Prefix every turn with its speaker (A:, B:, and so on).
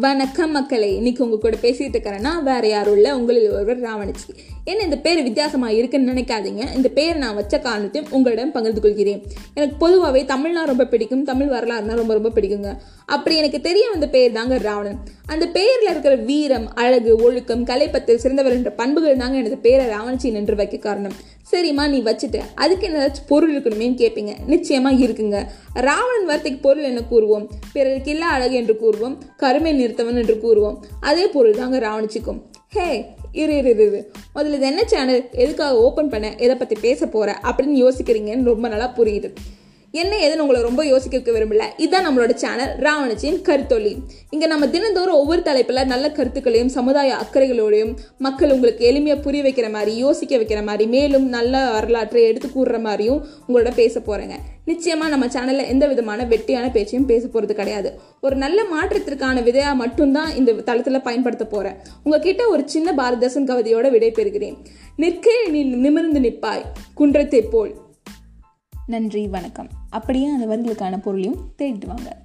A: வணக்கம் மக்களே. இன்னைக்கு உங்க கூட பேசிட்டு இருக்கிறேன்னா வேற யாரும் இல்லை. உங்களில் ஒருவர் ராவணச்சி. என்ன இந்த பேர் வித்தியாசமா இருக்குன்னு நினைக்காதீங்க. இந்த பேர் நான் வச்ச காரணத்தையும் உங்களிடம் பகிர்ந்து கொள்கிறேன். எனக்கு பொதுவாகவே தமிழ்னா ரொம்ப பிடிக்கும். தமிழ் வரலாறுனா ரொம்ப ரொம்ப பிடிக்குங்க. அப்படி எனக்கு தெரிய வந்த பேர் தாங்க ராவணன். அந்த பெயரில் இருக்கிற வீரம் அழகு ஒழுக்கம் கலைப்பத்தில் சிறந்தவர் என்ற பண்புகள் தாங்க எனது பேரை ராவணச்சி நின்று வைக்க காரணம். சரிம்மா நீ வச்சுட்டு. அதுக்கு ஏதாச்சும் பொருள் இருக்கணுமேன்னு கேட்பீங்க நிச்சயமாக இருக்குங்க. ராவணன் வார்த்தைக்கு பொருள் என்ன கூறுவோம்? பிறருக்கு இல்ல அழகு என்று கூறுவோம் கருமை நிறுத்தவன் என்று கூறுவோம். அதே பொருள் தாங்க ராவணிச்சிக்கும் ஹே இரு இரு இரு இரு. முதல்ல இது என்ன சேனல் எதுக்காக ஓப்பன் பண்ண? எதை பற்றி பேச போகிற அப்படின்னு யோசிக்கிறீங்கன்னு ரொம்ப நல்லா புரியுது. என்ன ஏதுன்னு உங்களை ரொம்ப யோசிக்க வைக்க விரும்பல. இதுதான் நம்மளோட சேனல் ராவணச்சியின் கருத்தொலி இங்கே நம்ம தினந்தோறும் ஒவ்வொரு தலைப்பில் நல்ல கருத்துக்களையும் சமுதாய அக்கறைகளோடையும் மக்கள் உங்களுக்கு எளிமையாக புரிய வைக்கிற மாதிரி யோசிக்க வைக்கிற மாதிரி மேலும் நல்ல வரலாற்றை எடுத்து கூறுற மாதிரியும் உங்களோட பேச போகிறேங்க நிச்சயமாக நம்ம சேனலில் எந்த விதமான வெட்டியான பேச்சையும் பேச போகிறது கிடையாது. ஒரு நல்ல மாற்றத்திற்கான விதையாக மட்டும்தான் இந்த தளத்தில் பயன்படுத்த போகிறேன் உங்ககிட்ட ஒரு சின்ன பாரதேசன் கவிதையோட விடை பெறுகிறேன் நிற்கே நீ நிமிர்ந்து நிற்பாய் குன்றத்தை போல். நன்றி வணக்கம். அப்படியே அந்த வரிகளுக்கான பொருளையும் தேடிட்டு வாங்க.